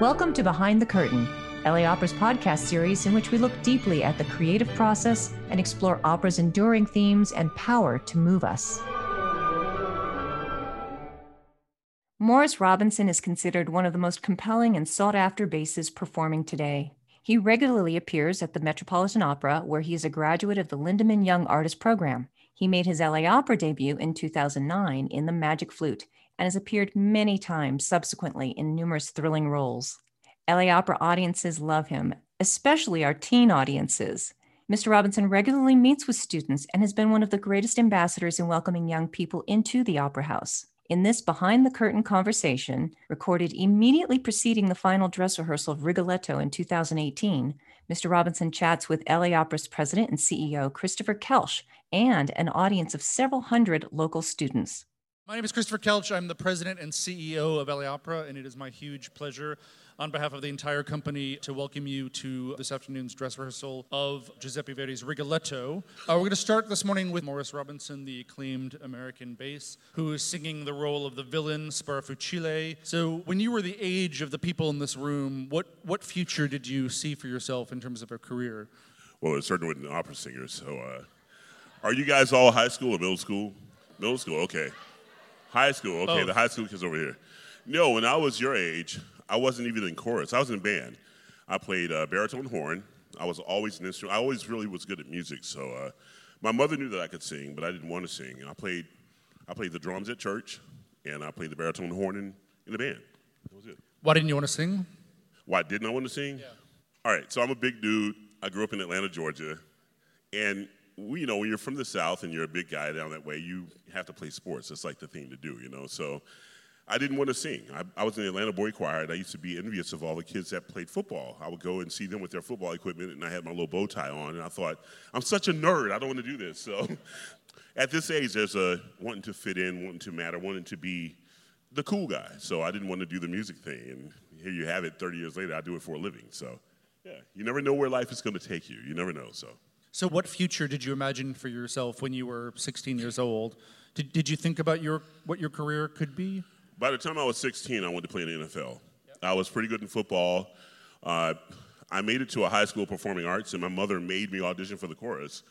Welcome to Behind the Curtain, LA Opera's podcast series in which we look deeply at the creative process and explore opera's enduring themes and power to move us. Morris Robinson is considered one of the most compelling and sought after basses performing today. He regularly appears at the Metropolitan Opera, where he is a graduate of the Lindemann Young Artist Program. He made his LA Opera debut in 2009 in The Magic Flute and has appeared many times subsequently in numerous thrilling roles. LA Opera audiences love him, especially our teen audiences. Mr. Robinson regularly meets with students and has been one of the greatest ambassadors in welcoming young people into the Opera House. In this behind the curtain conversation, recorded immediately preceding the final dress rehearsal of Rigoletto in 2018, Mr. Robinson chats with LA Opera's president and CEO, Christopher Koelsch, and an audience of several hundred local students. My name is Christopher Koelsch. I'm the president and CEO of LA Opera, and it is my huge pleasure on behalf of the entire company to welcome you to this afternoon's dress rehearsal of Giuseppe Verdi's Rigoletto. Uh, we're going to start this morning with Morris Robinson, the acclaimed American bass, who is singing the role of the villain Sparafucile. So, when you were the age of the people in this room, what, what future did you see for yourself in terms of a career? Well, it's certainly with an opera singer. So, uh, are you guys all high school or middle school? Middle school, okay. High school, okay, Oh. the high school kids over here. No, when I was your age, I wasn't even in chorus. I was in band. I played uh, baritone horn. I was always an instrument. I always really was good at music. So uh, my mother knew that I could sing, but I didn't want to sing. I played, I played the drums at church, and I played the baritone horn in, in the band. That was it. Why didn't you want to sing? Why didn't I want to sing? All right, so I'm a big dude. I grew up in Atlanta, Georgia, and you know, when you're from the South and you're a big guy down that way, you have to play sports. That's like the thing to do, you know. So I didn't want to sing. I, I was in the Atlanta Boy Choir, and I used to be envious of all the kids that played football. I would go and see them with their football equipment, and I had my little bow tie on, and I thought, I'm such a nerd. I don't want to do this. So at this age, there's a wanting to fit in, wanting to matter, wanting to be the cool guy. So I didn't want to do the music thing, and here you have it. 30 years later, I do it for a living. So yeah, you never know where life is going to take you. You never know. So. So, what future did you imagine for yourself when you were 16 years old? Did, did you think about your, what your career could be? By the time I was 16, I wanted to play in the NFL. I was pretty good in football. Uh, I made it to a high school performing arts, and my mother made me audition for the chorus.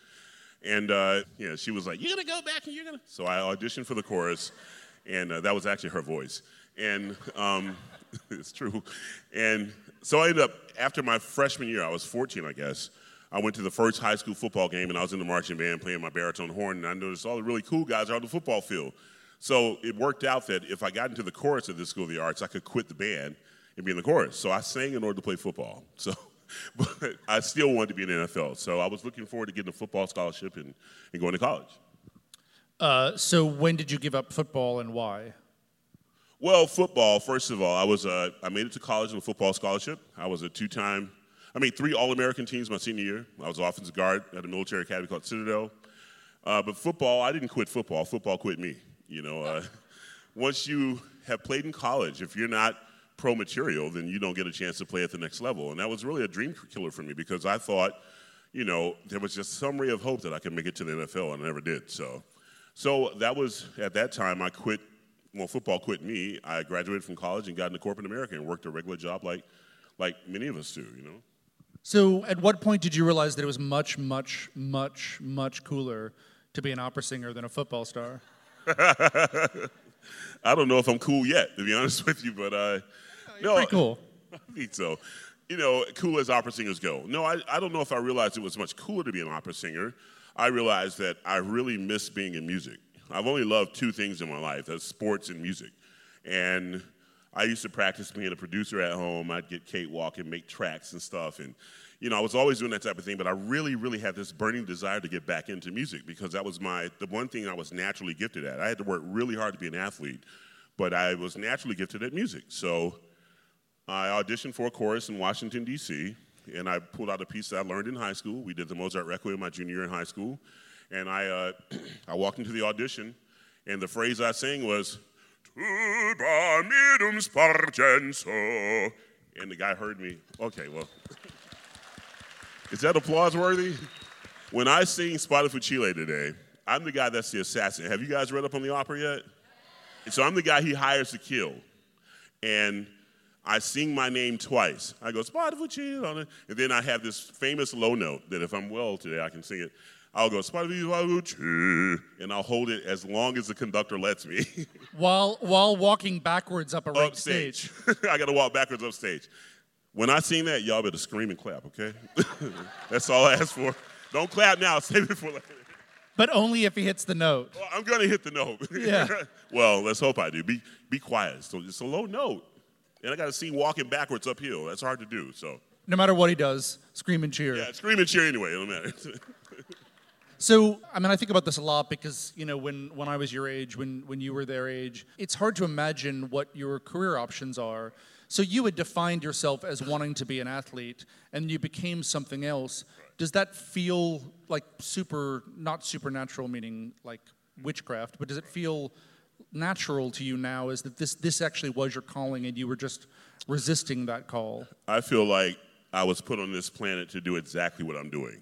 And uh, yeah, she was like, "You're gonna go back, and you're gonna." So I auditioned for the chorus, and uh, that was actually her voice. And um, it's true. And so I ended up after my freshman year, I was 14, I guess. I went to the first high school football game, and I was in the marching band playing my baritone horn, and I noticed all the really cool guys are on the football field. So it worked out that if I got into the chorus at the School of the Arts, I could quit the band and be in the chorus. So I sang in order to play football. So, but I still wanted to be in the NFL. So I was looking forward to getting a football scholarship and, and going to college. Uh, so, when did you give up football and why? Well, football, first of all, I, was, uh, I made it to college on a football scholarship. I was a two time, I made three All American teams my senior year. I was offensive guard at a military academy called Citadel. Uh, but football, I didn't quit football. Football quit me. You know, uh, once you have played in college, if you're not pro material, then you don't get a chance to play at the next level. And that was really a dream killer for me because I thought, you know, there was just some ray of hope that I could make it to the NFL, and I never did. So, so that was at that time I quit. Well, football quit me. I graduated from college and got into corporate America and worked a regular job like, like many of us do. You know. So, at what point did you realize that it was much, much, much, much cooler to be an opera singer than a football star? I don't know if I'm cool yet, to be honest with you, but uh, no, Pretty cool. I think so. You know, cool as opera singers go. No, I, I don't know if I realized it was much cooler to be an opera singer. I realized that I really miss being in music. I've only loved two things in my life that's sports and music. And I used to practice being a producer at home. I'd get Cakewalk and make tracks and stuff. And, you know, I was always doing that type of thing, but I really, really had this burning desire to get back into music because that was my, the one thing I was naturally gifted at. I had to work really hard to be an athlete, but I was naturally gifted at music. So I auditioned for a chorus in Washington, D.C., and I pulled out a piece that I learned in high school. We did the Mozart Requiem my junior year in high school. And I, uh, I walked into the audition, and the phrase I sang was, Tuba mirum spargenso. And the guy heard me. Okay, well, is that applause worthy? When I sing Sparafucile today, I'm the guy that's the assassin. Have you guys read up on the opera yet? So I'm the guy he hires to kill. And I sing my name twice. I go, Spotify on it. And then I have this famous low note that if I'm well today, I can sing it. I'll go, and I'll hold it as long as the conductor lets me. while, while walking backwards up a stage. I got to walk backwards up stage. When I sing that, y'all better scream and clap, okay? That's all I ask for. Don't clap now, save it for later. But only if he hits the note. Well, I'm to hit the note. Yeah. well, let's hope I do. Be, be quiet. So it's a low note. And I got to see walking backwards uphill. That's hard to do. So no matter what he does, scream and cheer. Yeah, scream and cheer anyway. It don't matter. So I mean, I think about this a lot because you know when when I was your age, when when you were their age, it's hard to imagine what your career options are. So you had defined yourself as wanting to be an athlete, and you became something else. Does that feel like super, not supernatural, meaning like witchcraft, but does it feel natural to you now is that this this actually was your calling and you were just resisting that call? I feel like I was put on this planet to do exactly what I'm doing.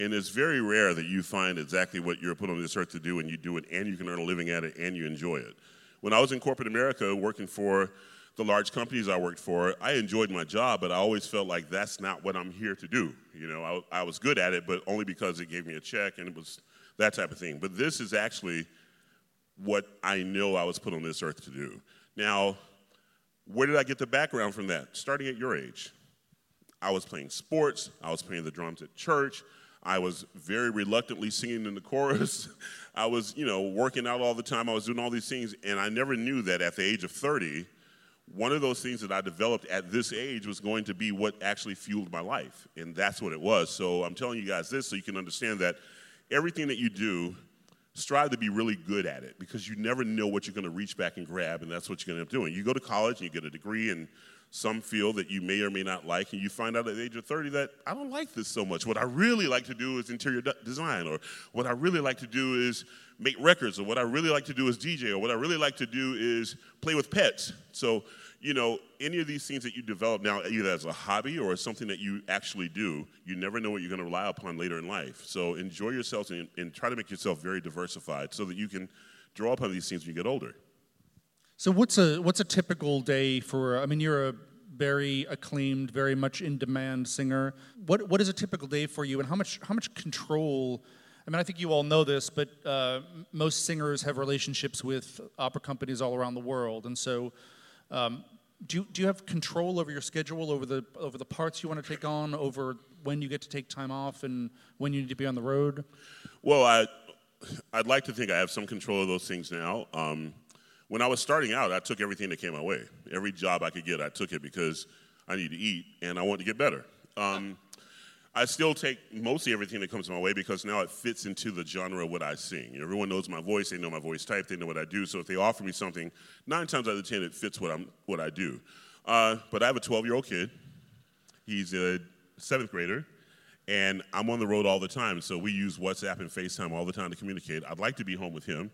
And it's very rare that you find exactly what you're put on this earth to do and you do it and you can earn a living at it and you enjoy it. When I was in corporate America working for the large companies I worked for, I enjoyed my job, but I always felt like that's not what I'm here to do. You know, I, I was good at it, but only because it gave me a check and it was that type of thing. But this is actually what I know I was put on this earth to do. Now, where did I get the background from that? Starting at your age. I was playing sports, I was playing the drums at church, I was very reluctantly singing in the chorus. I was, you know, working out all the time. I was doing all these things, and I never knew that at the age of 30, one of those things that I developed at this age was going to be what actually fueled my life. And that's what it was. So I'm telling you guys this so you can understand that everything that you do strive to be really good at it because you never know what you're going to reach back and grab, and that's what you're going to end up doing. You go to college and you get a degree in some feel that you may or may not like, and you find out at the age of 30 that I don't like this so much. What I really like to do is interior design, or what I really like to do is make records, or what I really like to do is DJ, or what I really like to do is play with pets. So you know, any of these things that you develop now, either as a hobby or as something that you actually do, you never know what you're going to rely upon later in life. So enjoy yourselves and, and, try to make yourself very diversified so that you can draw upon these things when you get older. So what's a what's a typical day for? I mean, you're a very acclaimed, very much in demand singer. What what is a typical day for you, and how much how much control? I mean, I think you all know this, but uh, most singers have relationships with opera companies all around the world, and so um, do, you, do you have control over your schedule, over the, over the parts you want to take on, over when you get to take time off and when you need to be on the road? Well, I, I'd like to think I have some control of those things now. Um, when I was starting out, I took everything that came my way. Every job I could get, I took it because I need to eat and I want to get better. Um, I still take mostly everything that comes my way because now it fits into the genre of what I sing. Everyone knows my voice, they know my voice type, they know what I do. So if they offer me something, nine times out of ten, it fits what, I'm, what I do. Uh, but I have a 12 year old kid. He's a seventh grader, and I'm on the road all the time. So we use WhatsApp and FaceTime all the time to communicate. I'd like to be home with him.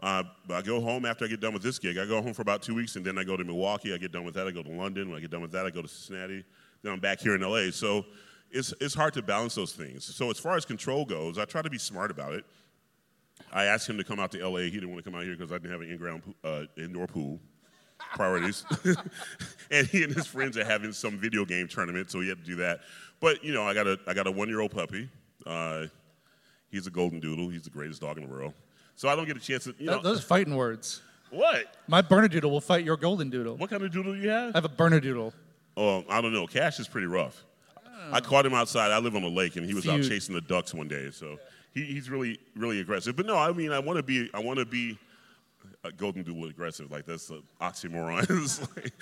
Uh, I go home after I get done with this gig. I go home for about two weeks, and then I go to Milwaukee. I get done with that. I go to London. When I get done with that, I go to Cincinnati. Then I'm back here in LA. So it's, it's hard to balance those things. So as far as control goes, I try to be smart about it. I asked him to come out to LA. He didn't want to come out here because I didn't have an in-ground uh, indoor pool. Priorities. and he and his friends are having some video game tournament, so he had to do that. But you know, I got a I got a one-year-old puppy. Uh, he's a golden doodle. He's the greatest dog in the world. So I don't get a chance to. You know, those fighting words. What? My Bernedoodle will fight your golden doodle. What kind of doodle do you have? I have a Bernedoodle. Oh, I don't know. Cash is pretty rough. I caught him outside. I live on a lake, and he was Feud. out chasing the ducks one day. So he, he's really, really aggressive. But no, I mean, I want to be, I want to be a golden doodle aggressive. Like that's an oxymoron. like,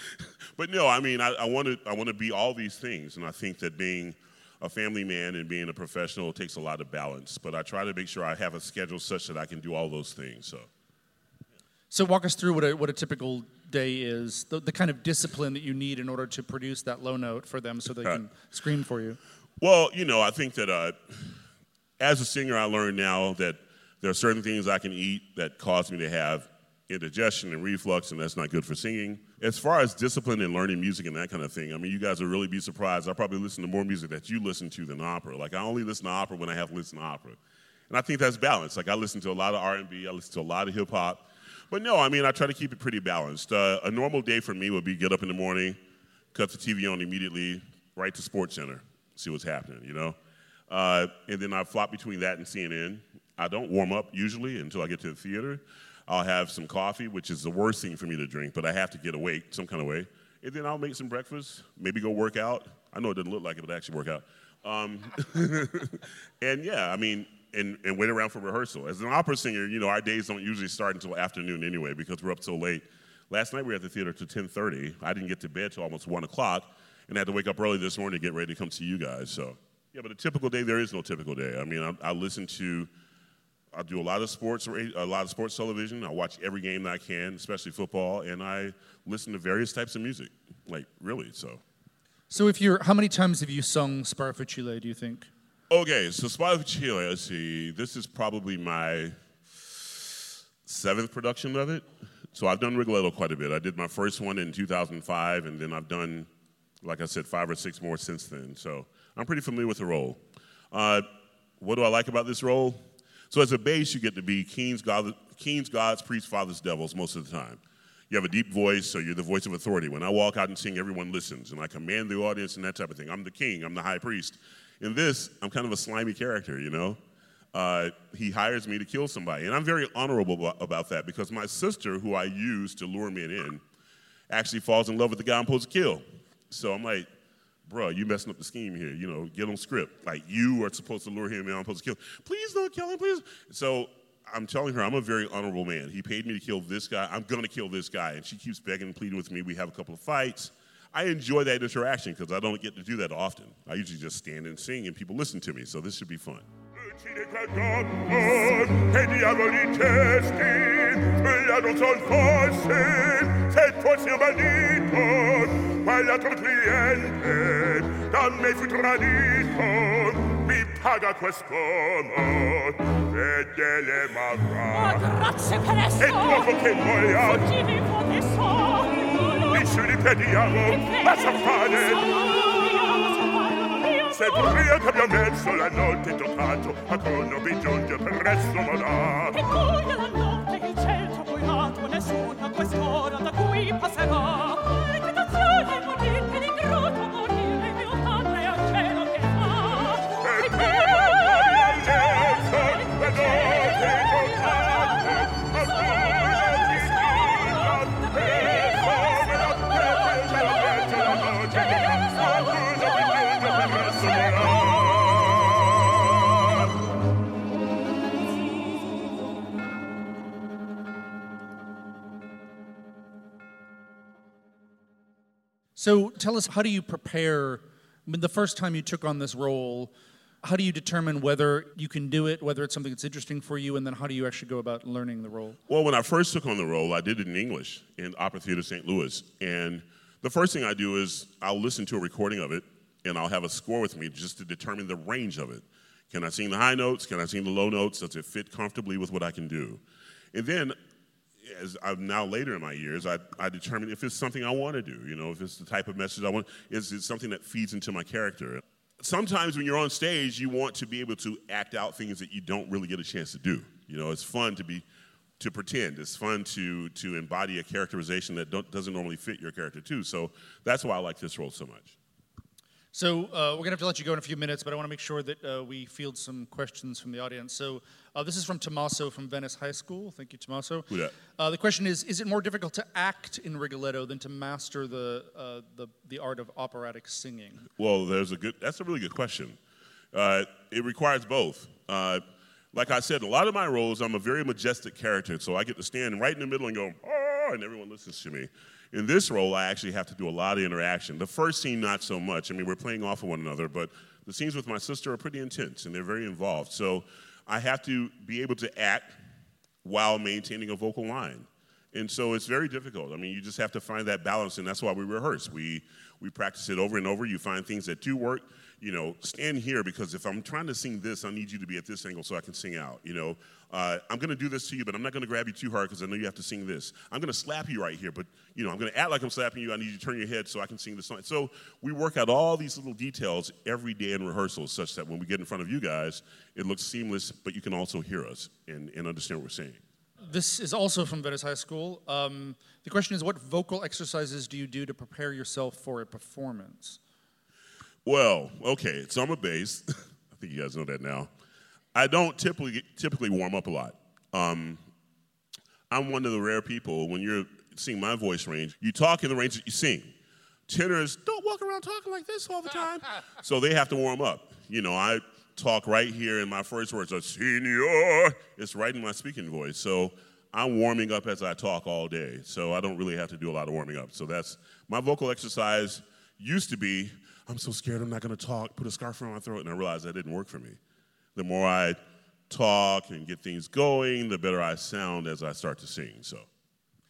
but no, I mean, I want to, I want to be all these things, and I think that being a family man and being a professional takes a lot of balance. But I try to make sure I have a schedule such that I can do all those things. So. So walk us through what a, what a typical day is, the, the kind of discipline that you need in order to produce that low note for them so they can scream for you? Well, you know, I think that uh, as a singer, I learned now that there are certain things I can eat that cause me to have indigestion and reflux, and that's not good for singing. As far as discipline and learning music and that kind of thing, I mean, you guys will really be surprised. I probably listen to more music that you listen to than opera. Like, I only listen to opera when I have to listen to opera. And I think that's balanced. Like, I listen to a lot of R&B, I listen to a lot of hip-hop, but no, I mean, I try to keep it pretty balanced. Uh, a normal day for me would be get up in the morning, cut the TV on immediately, right to Sports Center, see what's happening, you know? Uh, and then I flop between that and CNN. I don't warm up usually until I get to the theater. I'll have some coffee, which is the worst thing for me to drink, but I have to get awake some kind of way. And then I'll make some breakfast, maybe go work out. I know it doesn't look like it, but actually work out. Um, and yeah, I mean, and, and wait around for rehearsal. As an opera singer, you know, our days don't usually start until afternoon anyway because we're up so late. Last night we were at the theater till 10:30. I didn't get to bed till almost one o'clock, and I had to wake up early this morning to get ready to come see you guys. So, yeah, but a typical day there is no typical day. I mean, I, I listen to, I do a lot of sports, a lot of sports television. I watch every game that I can, especially football, and I listen to various types of music, like really. So. So, if you're, how many times have you sung Spar Chile"? Do you think? Okay, so Sparafucile. Let's see. This is probably my seventh production of it. So I've done Rigoletto quite a bit. I did my first one in 2005, and then I've done, like I said, five or six more since then. So I'm pretty familiar with the role. Uh, what do I like about this role? So as a bass, you get to be kings, God, kings, gods, priests, fathers, devils most of the time. You have a deep voice, so you're the voice of authority. When I walk out and sing, everyone listens, and I command the audience and that type of thing. I'm the king, I'm the high priest. In this, I'm kind of a slimy character, you know? uh, he hires me to kill somebody. And I'm very honorable about that because my sister, who I use to lure men in, actually falls in love with the guy I'm supposed to kill. So I'm like, bro, you messing up the scheme here. You know, get on script. Like, you are supposed to lure him in, I'm supposed to kill him. Please don't kill him, please. So I'm telling her I'm a very honorable man. He paid me to kill this guy. I'm going to kill this guy. And she keeps begging and pleading with me. We have a couple of fights. I enjoy that interaction because I don't get to do that often. I usually just stand and sing and people listen to me. So this should be fun. sbagliato cliente da me fu tradito mi paga quest'uomo vede le marra ma oh, grazie per esso e poco che voglia fuggivi come sono mi ci ripetiamo ma sa fare. Se pria che abbiamo messo la notte toccato a crono vi giunge presso ma là e buia la notte il cielo traboccato nessuna quest'ora da cui passerà. So tell us, how do you prepare? I mean, the first time you took on this role, how do you determine whether you can do it, whether it's something that's interesting for you, and then how do you actually go about learning the role? Well, when I first took on the role, I did it in English in Opera Theater St. Louis. And the first thing I do is I'll listen to a recording of it and I'll have a score with me just to determine the range of it. Can I sing the high notes? Can I sing the low notes? Does it fit comfortably with what I can do? And then as I'm now later in my years, I, I determine if it's something I want to do. You know, if it's the type of message I want, is it something that feeds into my character? Sometimes when you're on stage, you want to be able to act out things that you don't really get a chance to do. You know, it's fun to be to pretend. It's fun to to embody a characterization that doesn't normally fit your character too. So that's why I like this role so much. So uh, we're going to have to let you go in a few minutes, but I want to make sure that uh, we field some questions from the audience. So uh, this is from Tommaso from Venice High School. Thank you, Tommaso. That? Uh, the question is, is it more difficult to act in Rigoletto than to master the, uh, the, the art of operatic singing? Well, there's a good, that's a really good question. Uh, it requires both. like I said, a lot of my roles, I'm a very majestic character, so I get to stand right in the middle and go, oh, and everyone listens to me. In this role, I actually have to do a lot of interaction. The first scene, not so much. I mean, we're playing off of one another, but the scenes with my sister are pretty intense and they're very involved. So I have to be able to act while maintaining a vocal line. And so it's very difficult. I mean, you just have to find that balance, and that's why we rehearse. We, we practice it over and over. You find things that do work, you know, stand here because if I'm trying to sing this, I need you to be at this angle so I can sing out. You know, uh, I'm going to do this to you, but I'm not going to grab you too hard because I know you have to sing this. I'm going to slap you right here, but you know, I'm going to act like I'm slapping you. I need you to turn your head so I can sing the song. So we work out all these little details every day in rehearsals, such that when we get in front of you guys, it looks seamless, but you can also hear us and, and understand what we're saying. This is also from Venice High School. Um, the question is, what vocal exercises do you do to prepare yourself for a performance? Well, okay, so I'm a bass. I think you guys know that now. I don't typically typically warm up a lot. Um, I'm one of the rare people when you're seeing my voice range, you talk in the range that you sing. Tenors don't walk around talking like this all the time, so they have to warm up. You know, I talk right here, and my first words are "senior." It's right in my speaking voice, so I'm warming up as I talk all day. So I don't really have to do a lot of warming up. So that's my vocal exercise. Used to be, I'm so scared I'm not going to talk. Put a scarf around my throat, and I realized that didn't work for me. The more I talk and get things going, the better I sound as I start to sing. So.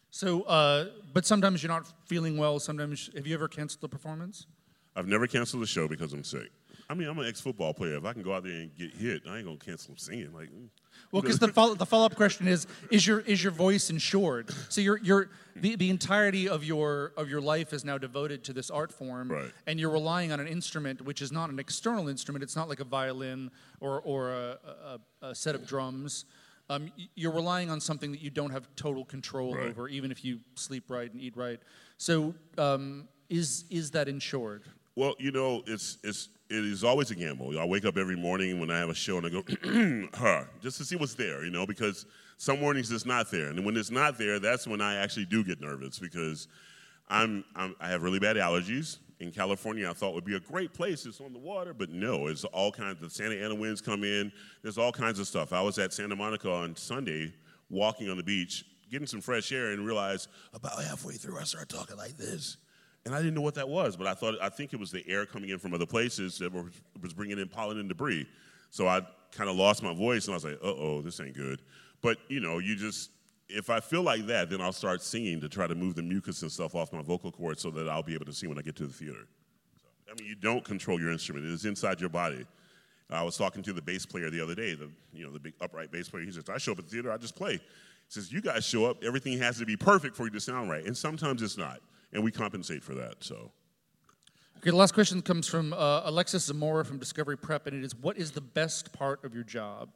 So, uh, but sometimes you're not feeling well. Sometimes, have you ever canceled a performance? I've never canceled a show because I'm sick. I mean, I'm an ex-football player. If I can go out there and get hit, I ain't gonna cancel singing. Like, mm. Well, because the follow, the follow up question is is your is your voice insured? So your your the, the entirety of your of your life is now devoted to this art form, Right. and you're relying on an instrument which is not an external instrument. It's not like a violin or or a, a, a set of drums. Um, you're relying on something that you don't have total control Right. over, even if you sleep right and eat right. So um, is is that insured? Well, you know, it's it's it is always a gamble. I wake up every morning when I have a show and I go, huh, just to see what's there, you know, because some mornings it's not there, and when it's not there, that's when I actually do get nervous because I'm, I'm I have really bad allergies. In California, I thought would be a great place. It's on the water, but no, it's all kinds. The Santa Ana winds come in. There's all kinds of stuff. I was at Santa Monica on Sunday, walking on the beach, getting some fresh air, and realized about halfway through I started talking like this. And I didn't know what that was, but I thought I think it was the air coming in from other places that were, was bringing in pollen and debris. So I kind of lost my voice, and I was like, "Uh oh, this ain't good." But you know, you just if I feel like that, then I'll start singing to try to move the mucus and stuff off my vocal cords so that I'll be able to sing when I get to the theater. So, I mean, you don't control your instrument; it is inside your body. I was talking to the bass player the other day, the you know the big upright bass player. He says, "I show up at the theater, I just play." He says, "You guys show up, everything has to be perfect for you to sound right, and sometimes it's not, and we compensate for that." So, Okay, the last question comes from uh, Alexis Zamora from Discovery Prep, and it is What is the best part of your job?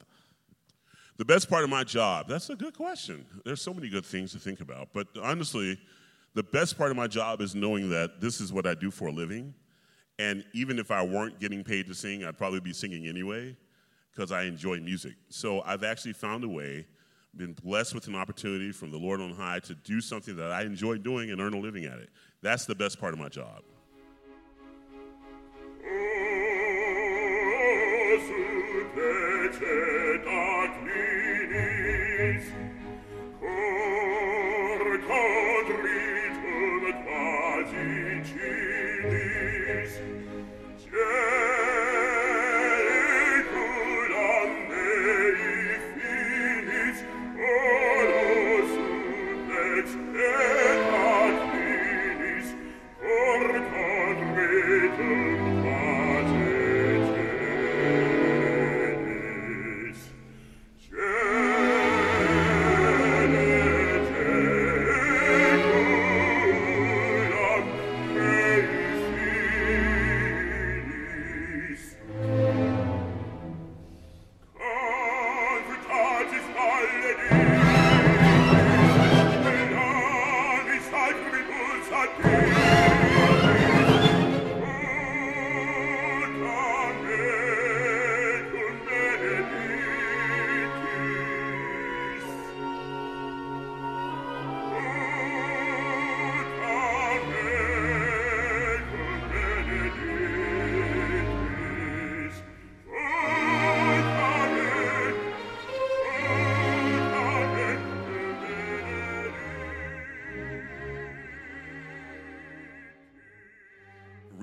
the best part of my job, that's a good question. There's so many good things to think about, but honestly, the best part of my job is knowing that this is what I do for a living, and even if I weren't getting paid to sing, I'd probably be singing anyway because I enjoy music. So I've actually found a way, been blessed with an opportunity from the Lord on high to do something that I enjoy doing and earn a living at it. That's the best part of my job.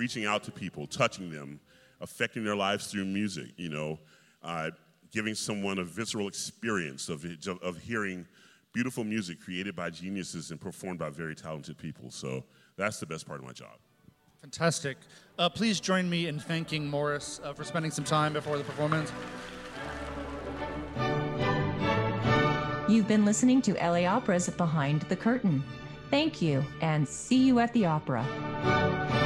Reaching out to people, touching them, affecting their lives through music, you know, uh, giving someone a visceral experience of, of hearing beautiful music created by geniuses and performed by very talented people. So that's the best part of my job. Fantastic. Uh, please join me in thanking Morris uh, for spending some time before the performance. You've been listening to LA Opera's Behind the Curtain. Thank you, and see you at the opera.